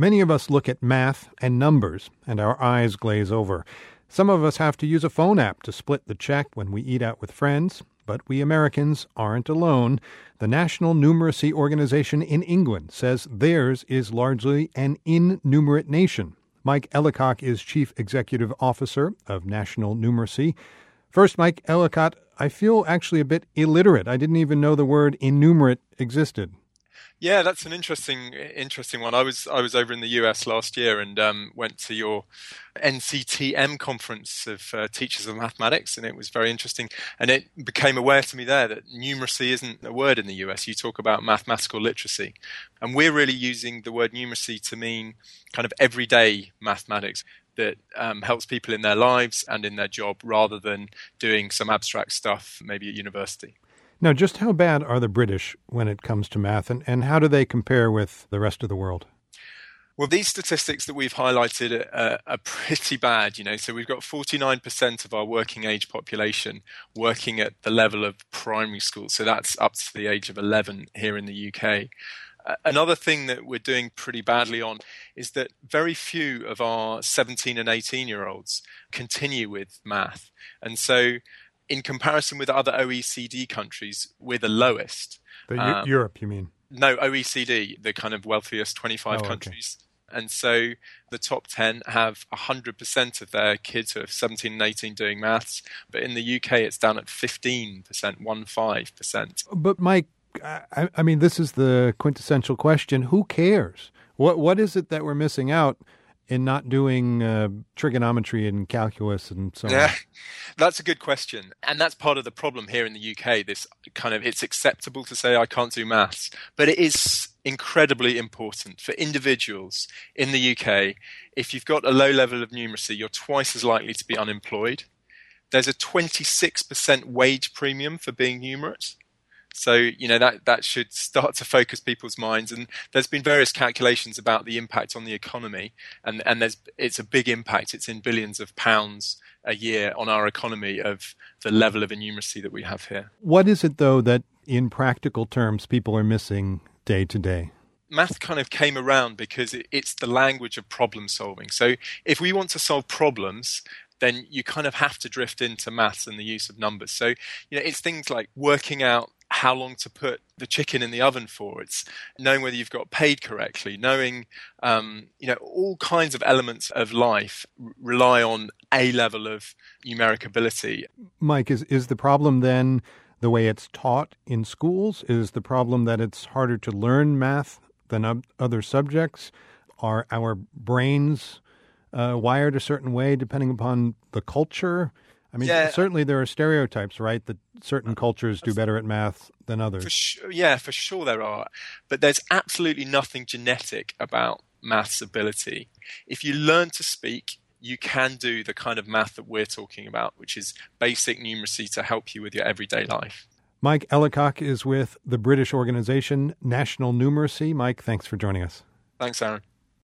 Many of us look at math and numbers and our eyes glaze over. Some of us have to use a phone app to split the check when we eat out with friends, but we Americans aren't alone. The National Numeracy Organization in England says theirs is largely an innumerate nation. Mike Ellicock is Chief Executive Officer of National Numeracy. First, Mike Ellicock, I feel actually a bit illiterate. I didn't even know the word innumerate existed. Yeah, that's an interesting interesting one. I was I was over in the US last year and um, went to your NCTM conference of uh, teachers of mathematics, and it was very interesting. And it became aware to me there that numeracy isn't a word in the US. You talk about mathematical literacy, and we're really using the word numeracy to mean kind of everyday mathematics that um, helps people in their lives and in their job, rather than doing some abstract stuff maybe at university. Now, just how bad are the British when it comes to math, and, and how do they compare with the rest of the world? Well, these statistics that we've highlighted are, are, pretty bad, you know. So we've got 49% of our working age population working at the level of primary school. So that's up to the age of 11 here in the UK. Uh, another thing that we're doing pretty badly on is that very few of our 17 and 18 year olds continue with math. And so in comparison with other OECD countries, we're the lowest. The um, Europe, you mean? No, OECD, the kind of wealthiest 25 oh, countries. Okay. And so the top 10 have 100% of their kids who are 17 and 18 doing maths. But in the UK, it's down at 15%, 15%. But Mike, I, I mean, this is the quintessential question. Who cares? What What is it that we're missing out in not doing uh, trigonometry and calculus and so yeah, on? That's a good question. And that's part of the problem here in the UK. This kind of, it's acceptable to say I can't do maths, but it is incredibly important for individuals in the UK. If you've got a low level of numeracy, you're twice as likely to be unemployed. There's a 26% wage premium for being numerate. So you know that that should start to focus people's minds. And there's been various calculations about the impact on the economy, and and there's it's a big impact. It's in billions of pounds a year on our economy of the level of innumeracy that we have here. What is it though that, in practical terms, people are missing day to day? math kind of came around because it's the language of problem solving. So if we want to solve problems, then you kind of have to drift into maths and the use of numbers. So, you know, it's things like working out how long to put the chicken in the oven for. It's knowing whether you've got paid correctly, knowing, um, you know, all kinds of elements of life rely on a level of numeric ability. Mike, is, is the problem then the way it's taught in schools? Is the problem that it's harder to learn math than other subjects? Are our brains uh, wired a certain way depending upon the culture? I mean, yeah. certainly there are stereotypes, right? That certain uh, cultures do better at math than others. For sure, yeah, for sure there are. But there's absolutely nothing genetic about maths ability. If you learn to speak, you can do the kind of math that we're talking about, which is basic numeracy to help you with your everyday life. Mike Ellicock is with the British organization National Numeracy. Mike, thanks for joining us. Thanks, Aaron.